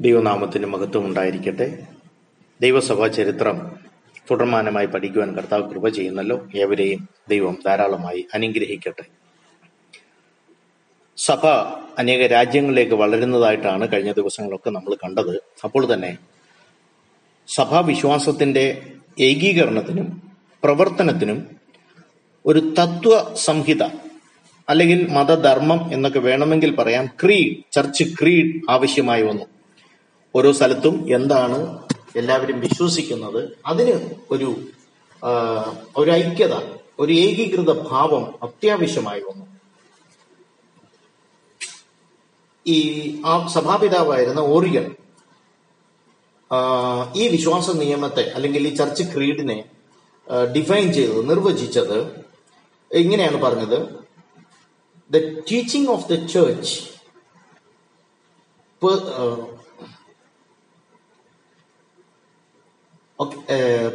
ദൈവനാമത്തിന് മഹത്വം ഉണ്ടായിരിക്കട്ടെ. ദൈവസഭാ ചരിത്രം തുടർമാനമായി പഠിക്കുവാൻ കർത്താവ് കൃപ ചെയ്യുന്നല്ലോ. ഏവരെയും ദൈവം ധാരാളമായി അനുഗ്രഹിക്കട്ടെ. സഭ അനേക രാജ്യങ്ങളിലേക്ക് വളരുന്നതായിട്ടാണ് കഴിഞ്ഞ ദിവസങ്ങളൊക്കെ നമ്മൾ കണ്ടത്. അപ്പോൾ തന്നെ സഭാ വിശ്വാസത്തിന്റെ ഏകീകരണത്തിനും പ്രവർത്തനത്തിനും ഒരു തത്വ സംഹിത അല്ലെങ്കിൽ മതധർമ്മം എന്നൊക്കെ വേണമെങ്കിൽ പറയാം. ക്രീഡ് ചർച്ച് ക്രീഡ് ആവശ്യമായി വന്നു. ഓരോ സ്ഥലത്തും എന്താണ് എല്ലാവരും വിശ്വസിക്കുന്നത് അതിന് ഒരു ഒരു ഐക്യത ഒരു ഏകീകൃത ഭാവം അത്യാവശ്യമായി വന്നു. ഈ ആ സഭാപിതാവായിരുന്ന ഓറിയൻ ഈ വിശ്വാസ നിയമത്തെ അല്ലെങ്കിൽ ഈ ചർച്ച് ക്രീഡിനെ ഡിഫൈൻ ചെയ്തത് നിർവചിച്ചത് ഇങ്ങനെയാണ് പറഞ്ഞത്. The teaching of the church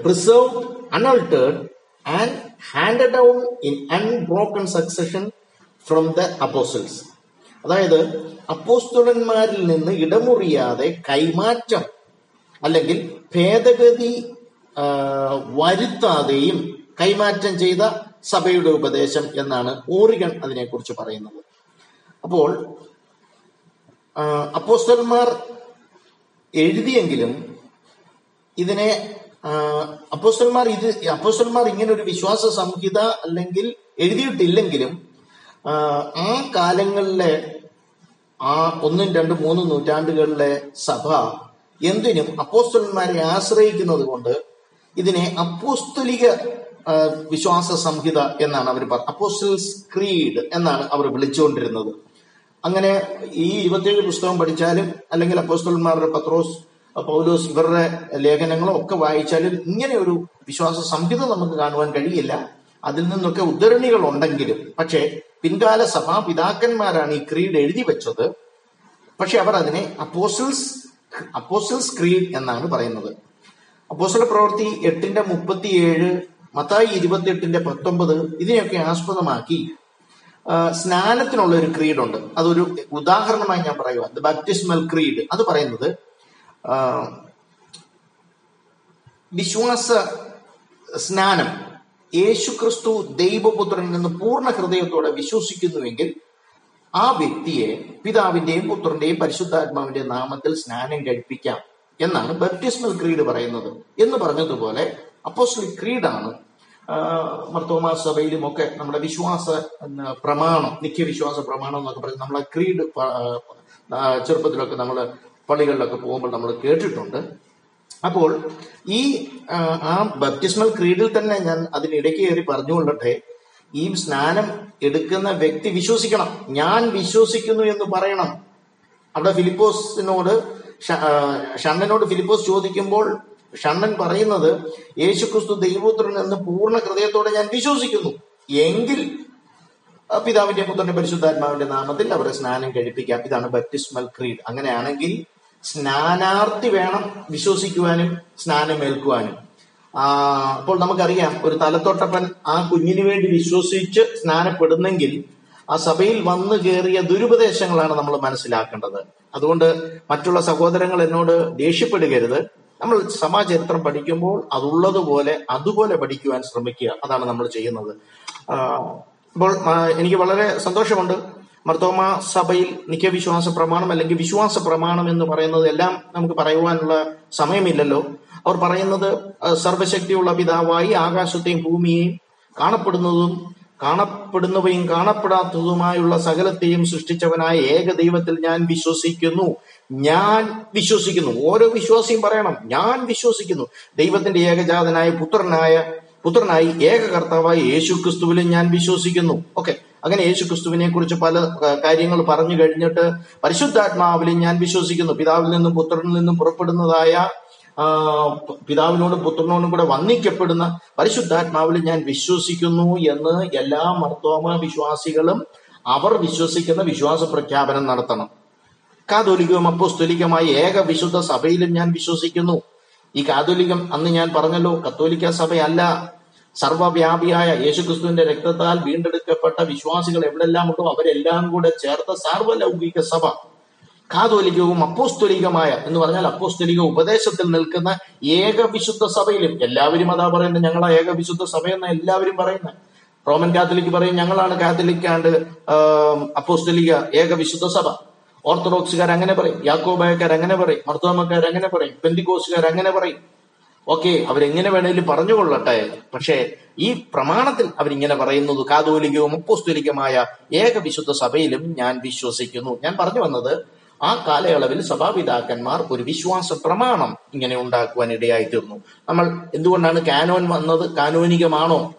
preserved unaltered and handed down in unbroken succession from the apostles. അതായത് അപ്പോസ്തുലന്മാരിൽ നിന്ന് ഇടമുറിയാതെ കൈമാറ്റം അല്ലെങ്കിൽ ഭേദഗതി വരുത്താതെയും കൈമാറ്റം ചെയ്ത സഭയുടെ ഉപദേശം എന്നാണ് ഓറിഗൺ അതിനെക്കുറിച്ച് പറയുന്നത്. അപ്പോൾ അപ്പോസ്റ്റന്മാർ എഴുതിയെങ്കിലും ഇതിനെ ആ, അപ്പോസ്തലന്മാർ ഇത് അപ്പോസ്റ്റന്മാർ ഇങ്ങനെ ഒരു വിശ്വാസ സംഹിത അല്ലെങ്കിൽ എഴുതിയിട്ടില്ലെങ്കിലും ആ, കാലങ്ങളിലെ ആ ഒന്നും രണ്ടും മൂന്നും നൂറ്റാണ്ടുകളിലെ സഭ എന്തിനും അപ്പോസ്റ്റന്മാരെ ആശ്രയിക്കുന്നത് കൊണ്ട് ഇതിനെ അപ്പോസ്തലിക വിശ്വാസ സംഹിത എന്നാണ് അവർ അപ്പോസ്റ്റൽസ് ക്രീഡ് എന്നാണ് അവർ വിളിച്ചുകൊണ്ടിരുന്നത്. അങ്ങനെ ഈ ഇരുപത്തിയേഴ് പുസ്തകം പഠിച്ചാലും അല്ലെങ്കിൽ അപ്പോസ്തലന്മാരുടെ പത്രോസ് പൗലോസ് ഇവരുടെ ലേഖനങ്ങളോ ഒക്കെ വായിച്ചാലും ഇങ്ങനെ ഒരു വിശ്വാസ സംഹിത നമുക്ക് കാണുവാൻ കഴിയില്ല. അതിൽ നിന്നൊക്കെ ഉദ്ധരണികൾ ഉണ്ടെങ്കിലും പക്ഷേ പിൻകാല സഭാപിതാക്കന്മാരാണ് ഈ ക്രീഡ് എഴുതി വെച്ചത്. പക്ഷെ അവർ അതിനെ അപ്പോസിൽസ് അപ്പോസിൽസ് ക്രീഡ് എന്നാണ് പറയുന്നത്. അപ്പോസിലെ പ്രവൃത്തി എട്ടിന്റെ മുപ്പത്തിയേഴ് മത്തായി ഇരുപത്തിയെട്ടിന്റെ പത്തൊമ്പത് ഇതിനെയൊക്കെ ആസ്പദമാക്കി സ്നാനത്തിനുള്ള ഒരു ക്രീഡുണ്ട്. അതൊരു ഉദാഹരണമായി ഞാൻ പറയുക ദ ബാപ്റ്റിസ്മൽ ക്രീഡ്. അത് പറയുന്നത് വിശ്വാസ സ്നാനം. യേശുക്രിസ്തു ദൈവപുത്രൻ നിന്ന് പൂർണ ഹൃദയത്തോടെ വിശ്വസിക്കുന്നുവെങ്കിൽ ആ വ്യക്തിയെ പിതാവിന്റെയും പുത്രന്റെയും പരിശുദ്ധാത്മാവിന്റെ നാമത്തിൽ സ്നാനം കഴിപ്പിക്കാം എന്നാണ് ബപ്റ്റിസ്മൽ ക്രീഡ് പറയുന്നത്. എന്ന് പറഞ്ഞതുപോലെ അപ്പോസ്ലിക് ക്രീഡാണ്. മർത്തോമാ സഭയിലും ഒക്കെ നമ്മുടെ വിശ്വാസ എന്ന പ്രമാണം നിത്യവിശ്വാസ പ്രമാണം എന്നൊക്കെ പറഞ്ഞ് നമ്മളെ ക്രീഡ് ചെറുപ്പത്തിലൊക്കെ നമ്മൾ പള്ളികളിലൊക്കെ പോകുമ്പോൾ നമ്മൾ കേട്ടിട്ടുണ്ട്. അപ്പോൾ ഈ ആ, ബപ്റ്റിസ്മൽ ക്രീഡിൽ തന്നെ ഞാൻ അതിനിടയ്ക്ക് കയറി പറഞ്ഞുകൊള്ളട്ടെ ഈ സ്നാനം എടുക്കുന്ന വ്യക്തി വിശ്വസിക്കണം. ഞാൻ വിശ്വസിക്കുന്നു എന്ന് പറയണം. അവിടെ ഫിലിപ്പോസിനോട് ഷണ്ണനോട് ഫിലിപ്പോസ് ചോദിക്കുമ്പോൾ ഷണ്ണൻ പറയുന്നത് യേശുക്രിസ്തു ദൈവപുത്രൻ എന്ന് പൂർണ ഹൃദയത്തോടെ ഞാൻ വിശ്വസിക്കുന്നു. എങ്കിൽ പിതാവിന്റെ പുത്രന്റെ പരിശുദ്ധാത്മാവിന്റെ നാമത്തിൽ അവരെ സ്നാനം കഴിപ്പിക്കാം. ഇതാണ് ബപ്റ്റിസ്മൽ ക്രീഡ്. അങ്ങനെയാണെങ്കിൽ സ്നാനാർത്ഥി വേണം വിശ്വസിക്കുവാനും സ്നാനമേൽക്കുവാനും. അപ്പോൾ നമുക്കറിയാം ഒരു തലത്തോട്ടപ്പൻ ആ കുഞ്ഞിന് വേണ്ടി വിശ്വസിച്ച് സ്നാനപ്പെടുന്നെങ്കിൽ ആ സഭയിൽ വന്നു കയറിയ ദുരുപദേശങ്ങളാണ് നമ്മൾ മനസ്സിലാക്കേണ്ടത്. അതുകൊണ്ട് മറ്റുള്ള സഹോദരങ്ങൾ എന്നോട് ദേഷ്യപ്പെടുകരുത്. നമ്മൾ സമാചരിത്രം പഠിക്കുമ്പോൾ അതുള്ളതുപോലെ അതുപോലെ പഠിക്കുവാൻ ശ്രമിക്കുക. അതാണ് നമ്മൾ ചെയ്യുന്നത്. അപ്പോൾ എനിക്ക് വളരെ സന്തോഷമുണ്ട്. മർത്തോമ സഭയിൽ നിത്യവിശ്വാസ പ്രമാണം അല്ലെങ്കിൽ വിശ്വാസ പ്രമാണം എന്ന് പറയുന്നത് എല്ലാം നമുക്ക് പറയുവാനുള്ള സമയമില്ലല്ലോ. അവർ പറയുന്നത് സർവശക്തിയുള്ള പിതാവായി ആകാശത്തെയും ഭൂമിയെയും കാണപ്പെടുന്നതും കാണപ്പെടുന്നവയും കാണപ്പെടാത്തതുമായുള്ള സകലത്തെയും സൃഷ്ടിച്ചവനായ ഏക ദൈവത്തിൽ ഞാൻ വിശ്വസിക്കുന്നു. ഞാൻ വിശ്വസിക്കുന്നു. ഓരോ വിശ്വാസിയും പറയണം. ഞാൻ വിശ്വസിക്കുന്നു. ദൈവത്തിന്റെ ഏകജാതനായ പുത്രനായ പുത്രനായി ഏക കർത്താവായ യേശു ക്രിസ്തുവിലും ഞാൻ വിശ്വസിക്കുന്നു. ഓക്കെ. അങ്ങനെ യേശു ക്രിസ്തുവിനെ കുറിച്ച് പല കാര്യങ്ങൾ പറഞ്ഞു കഴിഞ്ഞിട്ട് പരിശുദ്ധാത്മാവിലും ഞാൻ വിശ്വസിക്കുന്നു. പിതാവിൽ നിന്നും പുത്രനിൽ നിന്നും പുറപ്പെടുന്നതായ പിതാവിനോടും പുത്രനോടും കൂടെ വന്ദിക്കപ്പെടുന്ന പരിശുദ്ധാത്മാവിൽ ഞാൻ വിശ്വസിക്കുന്നു എന്ന് എല്ലാ മർത്തോമ വിശ്വാസികളും അവർ വിശ്വസിക്കുന്ന വിശ്വാസ പ്രഖ്യാപനം നടത്തണം. കാതോലികവും അപ്പോസ്തോലികമായ ഏക വിശുദ്ധ സഭയിലും ഞാൻ വിശ്വസിക്കുന്നു. ഈ കാതോലികം അന്ന് ഞാൻ പറഞ്ഞല്ലോ കത്തോലിക്ക സഭയല്ല. സർവവ്യാപിയായ യേശുക്രിസ്തുവിന്റെ രക്തത്താൽ വീണ്ടെടുക്കപ്പെട്ട വിശ്വാസികൾ എവിടെല്ലാം ഉണ്ടോ അവരെല്ലാം കൂടെ ചേർത്ത സാർവലൗകിക സഭ കാതോലികവും അപ്പോസ്തോലികമായ എന്ന് പറഞ്ഞാൽ അപ്പോസ്തോലിക ഉപദേശത്തിൽ നിൽക്കുന്ന ഏകവിശുദ്ധ സഭയിലും എല്ലാവരും അതാ പറയുന്നത് ഞങ്ങളാ ഏകവിശുദ്ധ സഭയെന്ന എല്ലാവരും പറയുന്നത്. റോമൻ കാത്തലിക് പറയും ഞങ്ങളാണ് കാത്തലിക് ആൻഡ് അപ്പോസ്തോലിക ഏക വിശുദ്ധ സഭ. ഓർത്തഡോക്സുകാർ അങ്ങനെ പറയും യാക്കോബായക്കാർ അങ്ങനെ പറയും മർദ്ദോമക്കാർ അങ്ങനെ പറയും പെന്തിക്കോസുകാർ അങ്ങനെ പറയും. ഓക്കെ അവരെങ്ങനെ വേണേലും പറഞ്ഞുകൊള്ളട്ടെ. പക്ഷേ ഈ പ്രമാണത്തിൽ അവരിങ്ങനെ പറയുന്നത് കാതോലികവും അപ്പോസ്തോലികമായ ഏക വിശുദ്ധ സഭയിലും ഞാൻ വിശ്വസിക്കുന്നു. ഞാൻ പറഞ്ഞു വന്നത് ആ കാലയളവിൽ സഭാപിതാക്കന്മാർ ഒരു വിശ്വാസ പ്രമാണം ഇങ്ങനെ ഉണ്ടാക്കുവാൻ ഇടയായി തീർന്നു നമ്മൾ എന്തുകൊണ്ടാണ് കാനോൻ വന്നത്? കാനോനികമാണോ?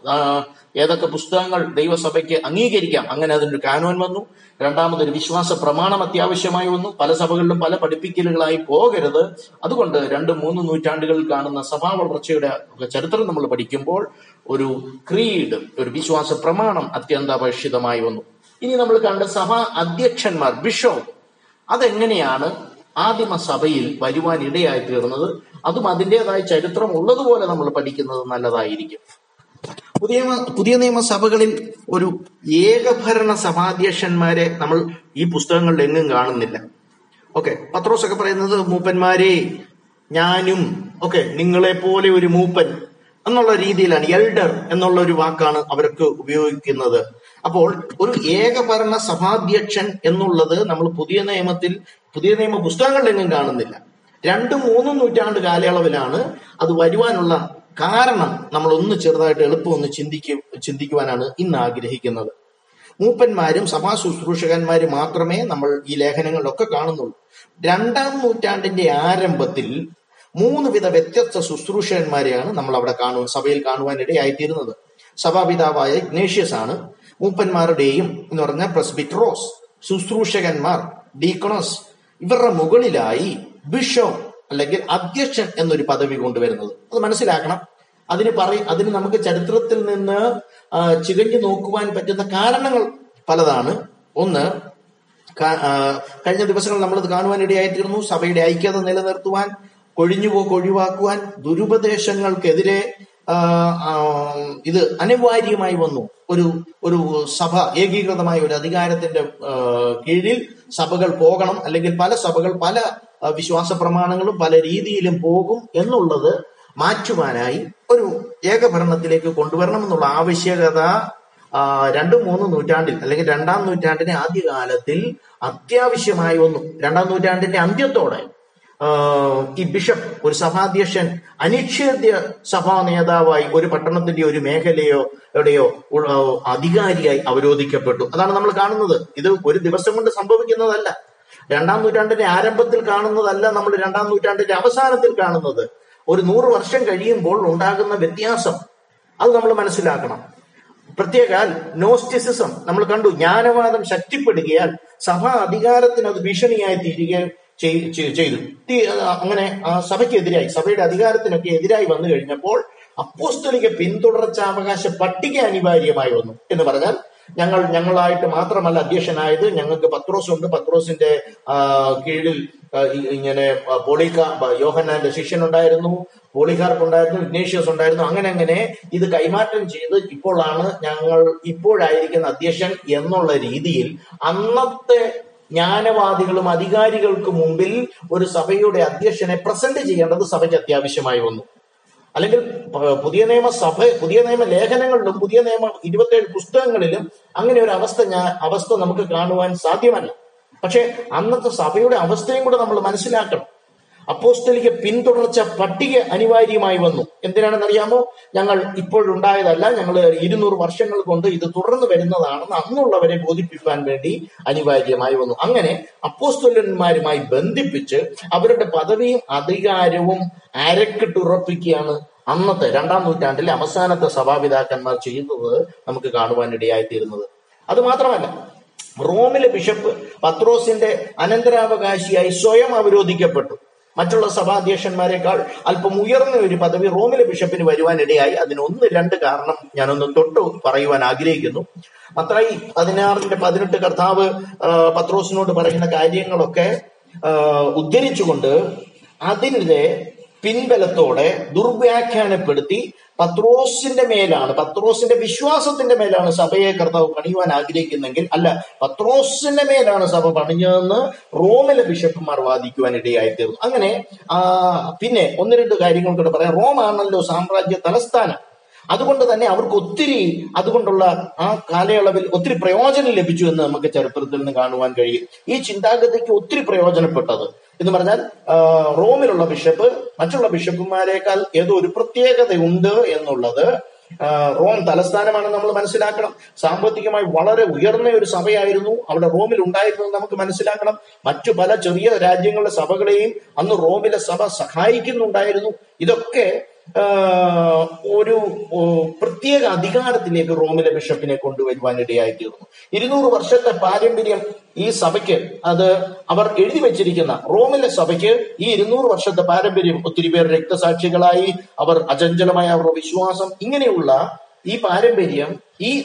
ഏതൊക്കെ പുസ്തകങ്ങൾ ദൈവസഭയ്ക്ക് അംഗീകരിക്കാം? അങ്ങനെ അതിനൊരു കാനോൻ വന്നു. രണ്ടാമതൊരു വിശ്വാസ പ്രമാണം അത്യാവശ്യമായി വന്നു. പല സഭകളിലും പല പഠിപ്പിക്കലുകളായി പോകരുത്. അതുകൊണ്ട് രണ്ട് മൂന്ന് നൂറ്റാണ്ടുകളിൽ കാണുന്ന സഭാ വളർച്ചയുടെ ചരിത്രം നമ്മൾ പഠിക്കുമ്പോൾ ഒരു ക്രീഡ് ഒരു വിശ്വാസ പ്രമാണം അത്യന്താപേക്ഷിതമായി വന്നു. ഇനി നമ്മൾ കണ്ട സഭാ അധ്യക്ഷന്മാർ ബിഷപ്പ് അതെങ്ങനെയാണ് ആദിമ സഭയിൽ വരുവാൻ ഇടയായി തീർന്നത്? അതും അതിന്റെതായ ചരിത്രം ഉള്ളതുപോലെ നമ്മൾ പഠിക്കുന്നത് നല്ലതായിരിക്കും. പുതിയ പുതിയ നിയമസഭകളിൽ ഒരു ഏകഭരണ സഭാധ്യക്ഷന്മാരെ നമ്മൾ ഈ പുസ്തകങ്ങളിൽ എങ്ങും കാണുന്നില്ല. ഓക്കെ പത്രോസ് ഒക്കെ പറയുന്നത് മൂപ്പന്മാരെ ഞാനും ഓക്കെ നിങ്ങളെ പോലെ ഒരു മൂപ്പൻ എന്നുള്ള രീതിയിലാണ് എൽഡർ എന്നുള്ള ഒരു വാക്കാണ് അവർക്ക് ഉപയോഗിക്കുന്നത്. അപ്പോൾ ഒരു ഏകഭരണ സഭാധ്യക്ഷൻ എന്നുള്ളത് നമ്മൾ പുതിയ നിയമത്തിൽ പുതിയ നിയമ പുസ്തകങ്ങളിലെങ്ങും കാണുന്നില്ല. രണ്ടു മൂന്നും നൂറ്റാണ്ട് കാലയളവിലാണ് അത് വരുവാനുള്ള കാരണം നമ്മൾ ഒന്ന് ചെറുതായിട്ട് എളുപ്പം ഒന്ന് ചിന്തിക്കു ചിന്തിക്കുവാനാണ് ഇന്ന് ആഗ്രഹിക്കുന്നത്. മൂപ്പന്മാരും സഭാ ശുശ്രൂഷകന്മാരും മാത്രമേ നമ്മൾ ഈ ലേഖനങ്ങളിലൊക്കെ കാണുന്നുള്ളൂ. രണ്ടാം നൂറ്റാണ്ടിന്റെ ആരംഭത്തിൽ മൂന്ന് വിധ വ്യത്യസ്ത ശുശ്രൂഷകന്മാരെയാണ് നമ്മൾ അവിടെ കാണുവാൻ സഭയിൽ കാണുവാനിടയായിത്തീരുന്നത്. സഭാപിതാവായ ഇഗ്നേഷ്യസ് ആണ് മൂപ്പന്മാരുടെയും എന്ന് പറഞ്ഞ പ്രസ്ബിറ്ററോസ് ശുശ്രൂഷകന്മാർ ഡീക്കണോസ് ഇവരുടെ മുകളിലായി ബിഷപ്പ് അല്ലെങ്കിൽ അധ്യക്ഷൻ എന്നൊരു പദവി കൊണ്ടുവരുന്നത്. അത് മനസ്സിലാക്കണം. അതിന് പറയും അതിന് നമുക്ക് ചരിത്രത്തിൽ നിന്ന് ചികഞ്ഞു നോക്കുവാൻ പറ്റുന്ന കാരണങ്ങൾ പലതാണ്. ഒന്ന് കഴിഞ്ഞ ദിവസങ്ങൾ നമ്മളത് കാണുവാനിടയായിത്തീർന്നു. സഭയുടെ ഐക്യത നിലനിർത്തുവാൻ കൊഴിഞ്ഞുപോക്ക് ഒഴിവാക്കുവാൻ ദുരുപദേശങ്ങൾക്കെതിരെ ഇത് അനിവാര്യമായി വന്നു. ഒരു ഒരു സഭ ഏകീകൃതമായ ഒരു അധികാരത്തിന്റെ കീഴിൽ സഭകൾ പോകണം. അല്ലെങ്കിൽ പല സഭകൾ പല വിശ്വാസ പ്രമാണങ്ങളും പല രീതിയിലും പോകും എന്നുള്ളത് മാറ്റുവാനായി ഒരു ഏകഭരണത്തിലേക്ക് കൊണ്ടുവരണം എന്നുള്ള ആവശ്യകത രണ്ടും മൂന്നും നൂറ്റാണ്ടിൽ അല്ലെങ്കിൽ രണ്ടാം നൂറ്റാണ്ടിന്റെ ആദ്യകാലത്തിൽ അത്യാവശ്യമായി വന്നു. രണ്ടാം നൂറ്റാണ്ടിന്റെ അന്ത്യത്തോടെ ഈ ബിഷപ്പ് ഒരു സഭാധ്യക്ഷൻ അനിഷേധ്യ സഭാ നേതാവായി ഒരു പട്ടണത്തിന്റെ ഒരു മേഖലയോ എവിടെയോ അധികാരിയായി അവരോധിക്കപ്പെട്ടു. അതാണ് നമ്മൾ കാണുന്നത്. ഇത് ഒരു ദിവസം കൊണ്ട് സംഭവിക്കുന്നതല്ല. രണ്ടാം നൂറ്റാണ്ടിന്റെ ആരംഭത്തിൽ കാണുന്നതല്ല നമ്മൾ രണ്ടാം നൂറ്റാണ്ടിന്റെ അവസാനത്തിൽ കാണുന്നത്. ഒരു നൂറ് വർഷം കഴിയുമ്പോൾ ഉണ്ടാകുന്ന വ്യത്യാസം. അത് നമ്മൾ മനസ്സിലാക്കണം. പ്രത്യേകാൽ നോസ്റ്റിസിസം നമ്മൾ കണ്ടു. ജ്ഞാനവാദം ശക്തിപ്പെടുകയാൽ സഭാ അധികാരത്തിന് അത് ഭീഷണിയായി തീരുകയും ചെയ്തു. അങ്ങനെ ആ സഭയ്ക്കെതിരായി സഭയുടെ അധികാരത്തിനൊക്കെ എതിരായി വന്നു കഴിഞ്ഞപ്പോൾ അപ്പോസ്തലിക പിന്തുടർച്ചാവകാശ പട്ടിക അനിവാര്യമായി വന്നു എന്ന് പറഞ്ഞാൽ ഞങ്ങൾ ഞങ്ങളായിട്ട് മാത്രമല്ല അധ്യക്ഷനായത് ഞങ്ങൾക്ക് പത്രോസ് ഉണ്ട് പത്രോസിന്റെ കീഴിൽ ഇങ്ങനെ ആ, പോളിക യോഹന്നാന്റെ ശിഷ്യൻ ഉണ്ടായിരുന്നു പോളികാർപ്പ് ഉണ്ടായിരുന്നു ഇഗ്നേഷ്യസ് ഉണ്ടായിരുന്നു അങ്ങനെ അങ്ങനെ ഇത് കൈമാറ്റം ചെയ്ത് ഇപ്പോഴാണ് ഞങ്ങൾ ഇപ്പോഴായിരിക്കുന്ന അധ്യക്ഷൻ എന്നുള്ള രീതിയിൽ അന്നത്തെ ജ്ഞാനവാദികളും അധികാരികൾക്ക് മുമ്പിൽ ഒരു സഭയുടെ അധ്യക്ഷനെ പ്രസന്റ് ചെയ്യേണ്ടത് സഭയ്ക്ക് അത്യാവശ്യമായി വന്നു. അല്ലെങ്കിൽ പുതിയ നിയമ സഭ പുതിയ നിയമ ലേഖനങ്ങളിലും പുതിയ നിയമ ഇരുപത്തേഴ് പുസ്തകങ്ങളിലും അങ്ങനെ ഒരു അവസ്ഥ ഞാൻ അവസ്ഥ നമുക്ക് കാണുവാൻ സാധ്യമല്ല. പക്ഷെ അന്നത്തെ സഭയുടെ അവസ്ഥയും കൂടെ നമ്മൾ മനസ്സിലാക്കണം. അപ്പോസ്തലിക പിന്തുടർച്ച പട്ടിക അനിവാര്യമായി വന്നു. എന്തിനാണെന്ന് അറിയാമോ ഞങ്ങൾ ഇപ്പോഴുണ്ടായതല്ല. ഞങ്ങൾ ഇരുന്നൂറ് വർഷങ്ങൾ കൊണ്ട് ഇത് തുടർന്ന് വരുന്നതാണെന്ന് അന്നുള്ളവരെ ബോധിപ്പിക്കാൻ വേണ്ടി അനിവാര്യമായി വന്നു. അങ്ങനെ അപ്പോസ്റ്റലന്മാരുമായി ബന്ധിപ്പിച്ച് അവരുടെ പദവിയും അധികാരവും അരക്കിട്ടുറപ്പിക്കുകയാണ് അന്നത്തെ രണ്ടാം നൂറ്റാണ്ടിലെ അവസാനത്തെ സഭാപിതാക്കന്മാർ ചെയ്യുന്നത് നമുക്ക് കാണുവാനിടയായിത്തീരുന്നത്. അത് മാത്രമല്ല റോമിലെ ബിഷപ്പ് പത്രോസിന്റെ അനന്തരാവകാശിയായി സ്വയം അവരോധിക്കപ്പെട്ടു. മറ്റുള്ള സഭാധ്യക്ഷന്മാരെക്കാൾ അല്പം ഉയർന്ന ഒരു പദവി റോമിലെ ബിഷപ്പിന് വരുവാനിടയായി. അതിന് ഒന്ന് രണ്ട് കാരണം ഞാനൊന്ന് തൊട്ട് പറയുവാൻ ആഗ്രഹിക്കുന്നു. മത്തായി പതിനാറിന്റെ പതിനെട്ട് കർത്താവ് പത്രോസിനോട് പറയുന്ന കാര്യങ്ങളൊക്കെ ഉദ്ധരിച്ചുകൊണ്ട് അതിനെ പിൻബലത്തോടെ ദുർവ്യാഖ്യാനപ്പെടുത്തി പത്രോസിന്റെ മേലാണ് പത്രോസിന്റെ വിശ്വാസത്തിന്റെ മേലാണ് സഭയെ കർത്താവ് പണിയുവാൻ ആഗ്രഹിക്കുന്നെങ്കിൽ അല്ല പത്രോസിന്റെ മേലാണ് സഭ പണിഞ്ഞതെന്ന് റോമിലെ ബിഷപ്പുമാർ വാദിക്കുവാൻ ഇടയായി തീർന്നു അങ്ങനെ പിന്നെ ഒന്ന് രണ്ട് കാര്യങ്ങൾ കൂടെ പറയാം. റോമാണല്ലോ സാമ്രാജ്യ തലസ്ഥാനം. അതുകൊണ്ട് തന്നെ അവർക്ക് ഒത്തിരി അതുകൊണ്ടുള്ള ആ കാലയളവിൽ ഒത്തിരി പ്രയോജനം ലഭിച്ചു എന്ന് നമുക്ക് ചരിത്രത്തിൽ നിന്ന് കാണുവാൻ കഴിയും. ഈ ചിന്താഗതിക്ക് ഒത്തിരി പ്രയോജനപ്പെട്ടത്. എന്ന് പറഞ്ഞാൽ റോമിലുള്ള ബിഷപ്പ് മറ്റുള്ള ബിഷപ്പുമാരെക്കാൾ ഏതോ ഒരു പ്രത്യേകതയുണ്ട് എന്നുള്ളത് റോം തലസ്ഥാനമാണെന്ന് നമ്മൾ മനസ്സിലാക്കണം. സാമ്പത്തികമായി വളരെ ഉയർന്ന ഒരു സഭയായിരുന്നു. അവിടെ റോമിൽ ഉണ്ടായിരുന്നത് നമുക്ക് മനസ്സിലാക്കണം. മറ്റു പല ചെറിയ രാജ്യങ്ങളുടെ സഭകളെയും അന്ന് റോമിലെ സഭ സഹായിക്കുന്നുണ്ടായിരുന്നു. ഇതൊക്കെ ഒരു പ്രത്യേക അധികാരത്തിലേക്ക് റോമിലെ ബിഷപ്പിനെ കൊണ്ടുവരുവാൻ ഇടയായി തീർന്നു ഇരുന്നൂറ് വർഷത്തെ പാരമ്പര്യം ഈ സഭയ്ക്ക് അത് അവർ എഴുതി വെച്ചിരിക്കുന്ന റോമിലെ സഭയ്ക്ക് ഈ ഇരുന്നൂറ് വർഷത്തെ പാരമ്പര്യം ഒത്തിരി പേർ രക്തസാക്ഷികളായി അവർ അചഞ്ചലമായ അവരുടെ വിശ്വാസം ഇങ്ങനെയുള്ള ഈ പാരമ്പര്യം ഈ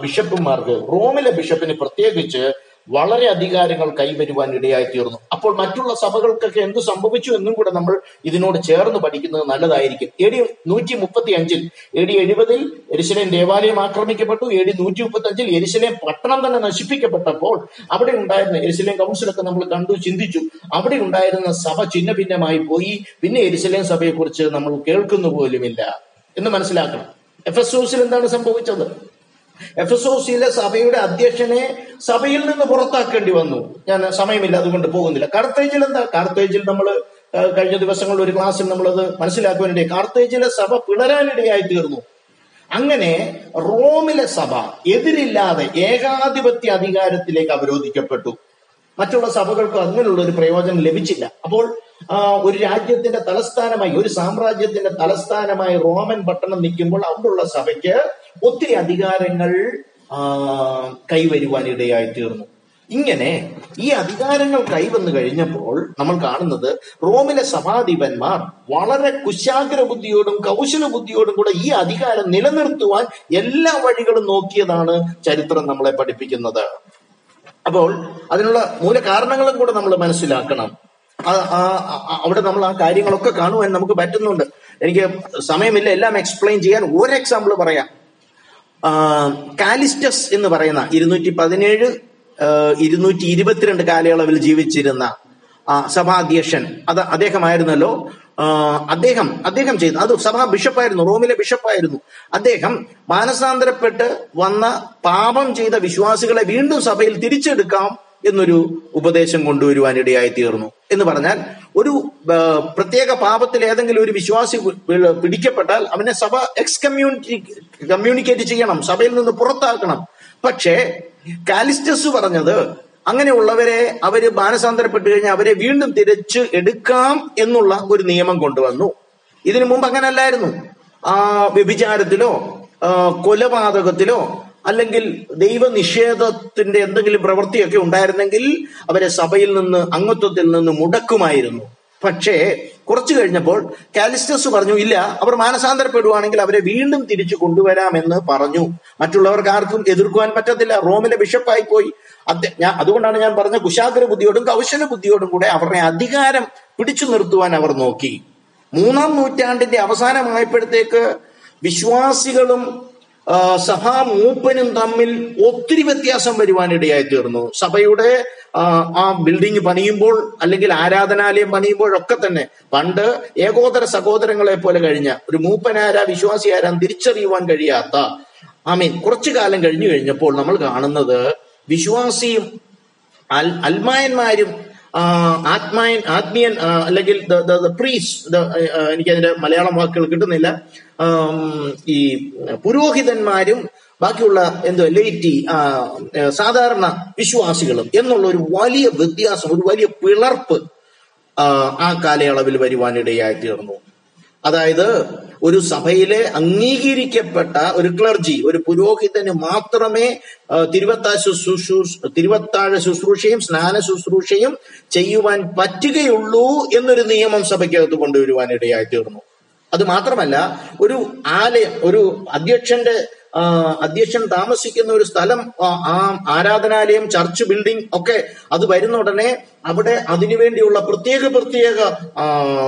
ബിഷപ്പുമാർക്ക് റോമിലെ ബിഷപ്പിന് പ്രത്യേകിച്ച് വളരെ അധികാരങ്ങൾ കൈവരുവാൻ ഇടയായി തീർന്നു അപ്പോൾ മറ്റുള്ള സഭകൾക്കൊക്കെ എന്ത് സംഭവിച്ചു എന്നും കൂടെ നമ്മൾ ഇതിനോട് ചേർന്ന് പഠിക്കുന്നത് നല്ലതായിരിക്കും. എ ഡി നൂറ്റി മുപ്പത്തി അഞ്ചിൽ എ ഡി എഴുപതിൽ എരിശനെ ദേവാലയം ആക്രമിക്കപ്പെട്ടു എ ഡി നൂറ്റി മുപ്പത്തി അഞ്ചിൽ എരിശനെ പട്ടണം തന്നെ നശിപ്പിക്കപ്പെട്ടപ്പോൾ അവിടെ ഉണ്ടായിരുന്ന എരിശലേം കൗൺസിലൊക്കെ നമ്മൾ കണ്ടു ചിന്തിച്ചു. അവിടെ ഉണ്ടായിരുന്ന സഭ ചിഹ്ന ഭിന്നമായി പോയി. പിന്നെ എരിശലേം സഭയെക്കുറിച്ച് നമ്മൾ കേൾക്കുന്നു പോലുമില്ല എന്ന് മനസ്സിലാക്കണം. എഫ് എസ് എന്താണ് സംഭവിച്ചത്? എഫസോസിലെ സഭയുടെ അധ്യക്ഷനെ സഭയിൽ നിന്ന് പുറത്താക്കേണ്ടി വന്നു. ഞാൻ സമയമില്ല അതുകൊണ്ട് പോകുന്നില്ല. കാർത്തേജിൽ എന്താ? കാർത്തേജിൽ നമ്മൾ കഴിഞ്ഞ ദിവസങ്ങളിൽ ഒരു ക്ലാസ്സിൽ നമ്മളത് മനസ്സിലാക്കുവാനിടയെ കാർത്തേജിലെ സഭ പിളരാനിടയായി തീർന്നു. അങ്ങനെ റോമിലെ സഭ എതിരില്ലാതെ ഏകാധിപത്യ അധികാരത്തിലേക്ക് അവരോധിക്കപ്പെട്ടു. മറ്റുള്ള സഭകൾക്ക് അങ്ങനെയുള്ള ഒരു പ്രയോജനം ലഭിച്ചില്ല. അപ്പോൾ ഒരു രാജ്യത്തിന്റെ തലസ്ഥാനമായി ഒരു സാമ്രാജ്യത്തിന്റെ തലസ്ഥാനമായി റോമൻ പട്ടണം നിൽക്കുമ്പോൾ അവിടെയുള്ള സഭയ്ക്ക് ഒത്തിരി അധികാരങ്ങൾ കൈവരുവാൻ ഇടയായി തീർന്നു. ഇങ്ങനെ ഈ അധികാരങ്ങൾ കൈവന്നു കഴിഞ്ഞപ്പോൾ നമ്മൾ കാണുന്നത് റോമിലെ സഭാധിപന്മാർ വളരെ കുശാഗ്ര ബുദ്ധിയോടും കൗശല ബുദ്ധിയോടും കൂടെ ഈ അധികാരം നിലനിർത്തുവാൻ എല്ലാ വഴികളും നോക്കിയതാണ് ചരിത്രം നമ്മളെ പഠിപ്പിക്കുന്നത്. അപ്പോൾ അതിനുള്ള മൂല കാരണങ്ങളും കൂടെ നമ്മൾ മനസ്സിലാക്കണം. അവിടെ നമ്മൾ ആ കാര്യങ്ങളൊക്കെ കാണുവാൻ നമുക്ക് പറ്റുന്നുണ്ട്. എനിക്ക് സമയമില്ല. എല്ലാം എക്സ്പ്ലെയിൻ ചെയ്യാൻ ഒരു എക്സാമ്പിൾ പറയാം. കാലിസ്റ്റസ് എന്ന് പറയുന്ന ഇരുന്നൂറ്റി പതിനേഴ് ഇരുന്നൂറ്റി ഇരുപത്തിരണ്ട് കാലയളവിൽ ജീവിച്ചിരുന്ന സഭാധ്യക്ഷൻ. അത് അദ്ദേഹമായിരുന്നല്ലോ. അദ്ദേഹം അദ്ദേഹം ചെയ്തു. അത് സഭാ ബിഷപ്പായിരുന്നു റോമിലെ ബിഷപ്പായിരുന്നു. അദ്ദേഹം മാനസാന്തരപ്പെട്ട് വന്ന പാപം ചെയ്ത വിശ്വാസികളെ വീണ്ടും സഭയിൽ തിരിച്ചെടുക്കാം എന്നൊരു ഉപദേശം കൊണ്ടുവരുവാൻ ഇടയായി തീർന്നു എന്ന് പറഞ്ഞാൽ ഒരു പ്രത്യേക പാപത്തിൽ ഏതെങ്കിലും ഒരു വിശ്വാസി പിടിക്കപ്പെട്ടാൽ അവനെ സഭ എക്സ് കമ്മ്യൂണിറ്റി കമ്മ്യൂണിക്കേറ്റ് ചെയ്യണം സഭയിൽ നിന്ന് പുറത്താക്കണം. പക്ഷേ കാലിസ്റ്റസ് പറഞ്ഞത് അങ്ങനെയുള്ളവരെ അവർ മാനസാന്തരപ്പെട്ട് കഴിഞ്ഞാൽ അവരെ വീണ്ടും തിരിച്ച് എടുക്കാം എന്നുള്ള ഒരു നിയമം കൊണ്ടുവന്നു. ഇതിനു മുമ്പ് അങ്ങനല്ലായിരുന്നു. ആ വ്യഭിചാരത്തിലോ കൊലപാതകത്തിലോ അല്ലെങ്കിൽ ദൈവനിഷേധത്തിന്റെ എന്തെങ്കിലും പ്രവൃത്തിയൊക്കെ ഉണ്ടായിരുന്നെങ്കിൽ അവരെ സഭയിൽ നിന്ന് അംഗത്വത്തിൽ നിന്ന് മുടക്കുമായിരുന്നു. പക്ഷേ കുറച്ചു കഴിഞ്ഞപ്പോൾ കാലിസ്റ്റസ് പറഞ്ഞു ഇല്ല അവർ മാനസാന്തരപ്പെടുവാണെങ്കിൽ അവരെ വീണ്ടും തിരിച്ചു കൊണ്ടുവരാമെന്ന് പറഞ്ഞു. മറ്റുള്ളവർക്ക് ആർക്കും എതിർക്കുവാൻ പറ്റത്തില്ല. റോമിലെ ബിഷപ്പായി പോയി. ഞാൻ അതുകൊണ്ടാണ് ഞാൻ പറഞ്ഞ കുശാഗ്ര ബുദ്ധിയോടും കൗശല ബുദ്ധിയോടും കൂടെ അവരുടെ അധികാരം പിടിച്ചു നിർത്തുവാൻ അവർ നോക്കി. മൂന്നാം നൂറ്റാണ്ടിന്റെ അവസാനമായപ്പോഴത്തേക്ക് വിശ്വാസികളും ആ, സഭാ മൂപ്പനും തമ്മിൽ ഒത്തിരി വ്യത്യാസം വരുവാനിടയായി തീർന്നു. സഭയുടെ ആ, ആ ബിൽഡിംഗ് പണിയുമ്പോൾ അല്ലെങ്കിൽ ആരാധനാലയം പണിയുമ്പോഴൊക്കെ തന്നെ പണ്ട് ഏകോദര സഹോദരങ്ങളെ പോലെ കഴിഞ്ഞ ഒരു മൂപ്പനാരാ വിശ്വാസി ആരാ തിരിച്ചറിയുവാൻ കഴിയാത്ത ആമീൻ കുറച്ചു കാലം കഴിഞ്ഞു കഴിഞ്ഞപ്പോൾ നമ്മൾ കാണുന്നത് വിശ്വാസിയും അൽ അൽമായന്മാരും ആത്മായൻ ആത്മീയൻ അല്ലെങ്കിൽ പ്രീസ് എനിക്കതിന്റെ മലയാളം വാക്കുകൾ കിട്ടുന്നില്ല. ഈ പുരോഹിതന്മാരും ബാക്കിയുള്ള എന്തോ ലൈറ്റി സാധാരണ വിശ്വാസികളും എന്നുള്ള ഒരു വലിയ വ്യത്യാസം ഒരു വലിയ പിളർപ്പ് ആ കാലയളവിൽ വരുവാനിടയായി തീർന്നു. അതായത് ഒരു സഭയിലെ അംഗീകരിക്കപ്പെട്ട ഒരു ക്ലർജി ഒരു പുരോഹിതന് മാത്രമേ തിരുവത്താ ശുശ്രൂഷ തിരുവത്താഴ ശുശ്രൂഷയും സ്നാന ശുശ്രൂഷയും ചെയ്യുവാൻ പറ്റുകയുള്ളൂ എന്നൊരു നിയമം സഭയ്ക്കകത്ത് കൊണ്ടുവരുവാൻ ഇടയായി തീർന്നു. അത് മാത്രമല്ല ഒരു ആലയം ഒരു അധ്യക്ഷന്റെ അധ്യക്ഷൻ താമസിക്കുന്ന ഒരു സ്ഥലം ആ, ആരാധനാലയം ചർച്ച് ബിൽഡിംഗ് ഒക്കെ അത് വരുന്ന ഉടനെ അവിടെ അതിനുവേണ്ടിയുള്ള പ്രത്യേക പ്രത്യേക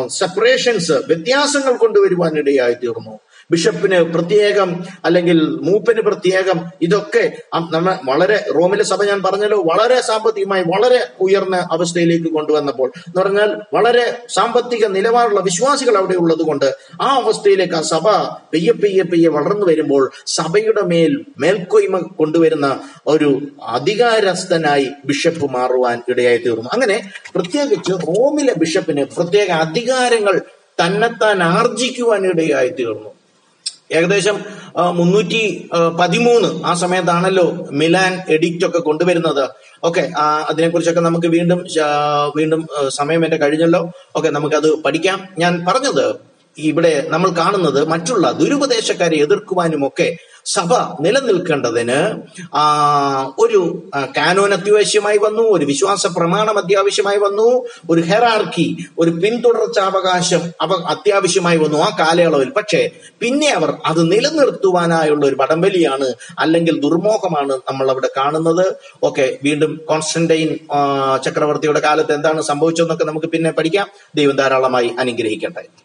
സെപ്പറേഷൻസ് വ്യത്യാസങ്ങൾ കൊണ്ടുവരുവാനിടയായി തീർന്നു. ബിഷപ്പിന് പ്രത്യേകം അല്ലെങ്കിൽ മൂപ്പന് പ്രത്യേകം ഇതൊക്കെ നമ്മൾ വളരെ റോമിലെ സഭ ഞാൻ പറഞ്ഞല്ലോ വളരെ സാമ്പത്തികമായി വളരെ ഉയർന്ന അവസ്ഥയിലേക്ക് കൊണ്ടുവന്നപ്പോൾ. എന്ന് പറഞ്ഞാൽ വളരെ സാമ്പത്തിക നിലവാരമുള്ള വിശ്വാസികൾ അവിടെ ഉള്ളത് കൊണ്ട് ആ അവസ്ഥയിലേക്ക് ആ സഭ പെയ്യെ പെയ്യെ പെയ്യെ വളർന്നു വരുമ്പോൾ സഭയുടെ മേൽ മേൽക്കൊയ്മ കൊണ്ടുവരുന്ന ഒരു അധികാരസ്ഥനായി ബിഷപ്പ് മാറുവാൻ ഇടയായി തീർന്നു. അങ്ങനെ പ്രത്യേകിച്ച് റോമിലെ ബിഷപ്പിന് പ്രത്യേക അധികാരങ്ങൾ തന്നെത്താൻ ആർജിക്കുവാൻ ഇടയായി തീർന്നു. ഏകദേശം മുന്നൂറ്റി പതിമൂന്ന് ആ സമയത്താണല്ലോ മിലാൻ എഡിക്റ്റ് ഒക്കെ കൊണ്ടുവരുന്നത്. ഓക്കെ അതിനെക്കുറിച്ചൊക്കെ നമുക്ക് വീണ്ടും വീണ്ടും സമയം എന്റെ കഴിഞ്ഞല്ലോ. ഓക്കെ നമുക്കത് പഠിക്കാം. ഞാൻ പറഞ്ഞത് ഇവിടെ നമ്മൾ കാണുന്നത് മറ്റുള്ള ദുരുപദേശക്കാരെ എതിർക്കുവാനും ഒക്കെ സഭ നിലനിൽക്കേണ്ടതിന് ഒരു കാനോൻ അത്യാവശ്യമായി വന്നു ഒരു വിശ്വാസ പ്രമാണം അത്യാവശ്യമായി വന്നു ഒരു ഹെറാർക്കി ഒരു പിന്തുടർച്ചാവകാശം അവ അത്യാവശ്യമായി വന്നു ആ കാലയളവിൽ. പക്ഷേ പിന്നെ അവർ അത് നിലനിർത്തുവാനായുള്ള ഒരു വടംവലിയാണ് അല്ലെങ്കിൽ ദുർമോഹമാണ് നമ്മൾ അവിടെ കാണുന്നത്. ഓക്കെ വീണ്ടും കോൺസ്റ്റന്റൈൻ ചക്രവർത്തിയുടെ കാലത്ത് എന്താണ് സംഭവിച്ചതെന്നൊക്കെ നമുക്ക് പിന്നെ പഠിക്കാം. ദൈവം ധാരാളമായി അനുഗ്രഹിക്കട്ടെ.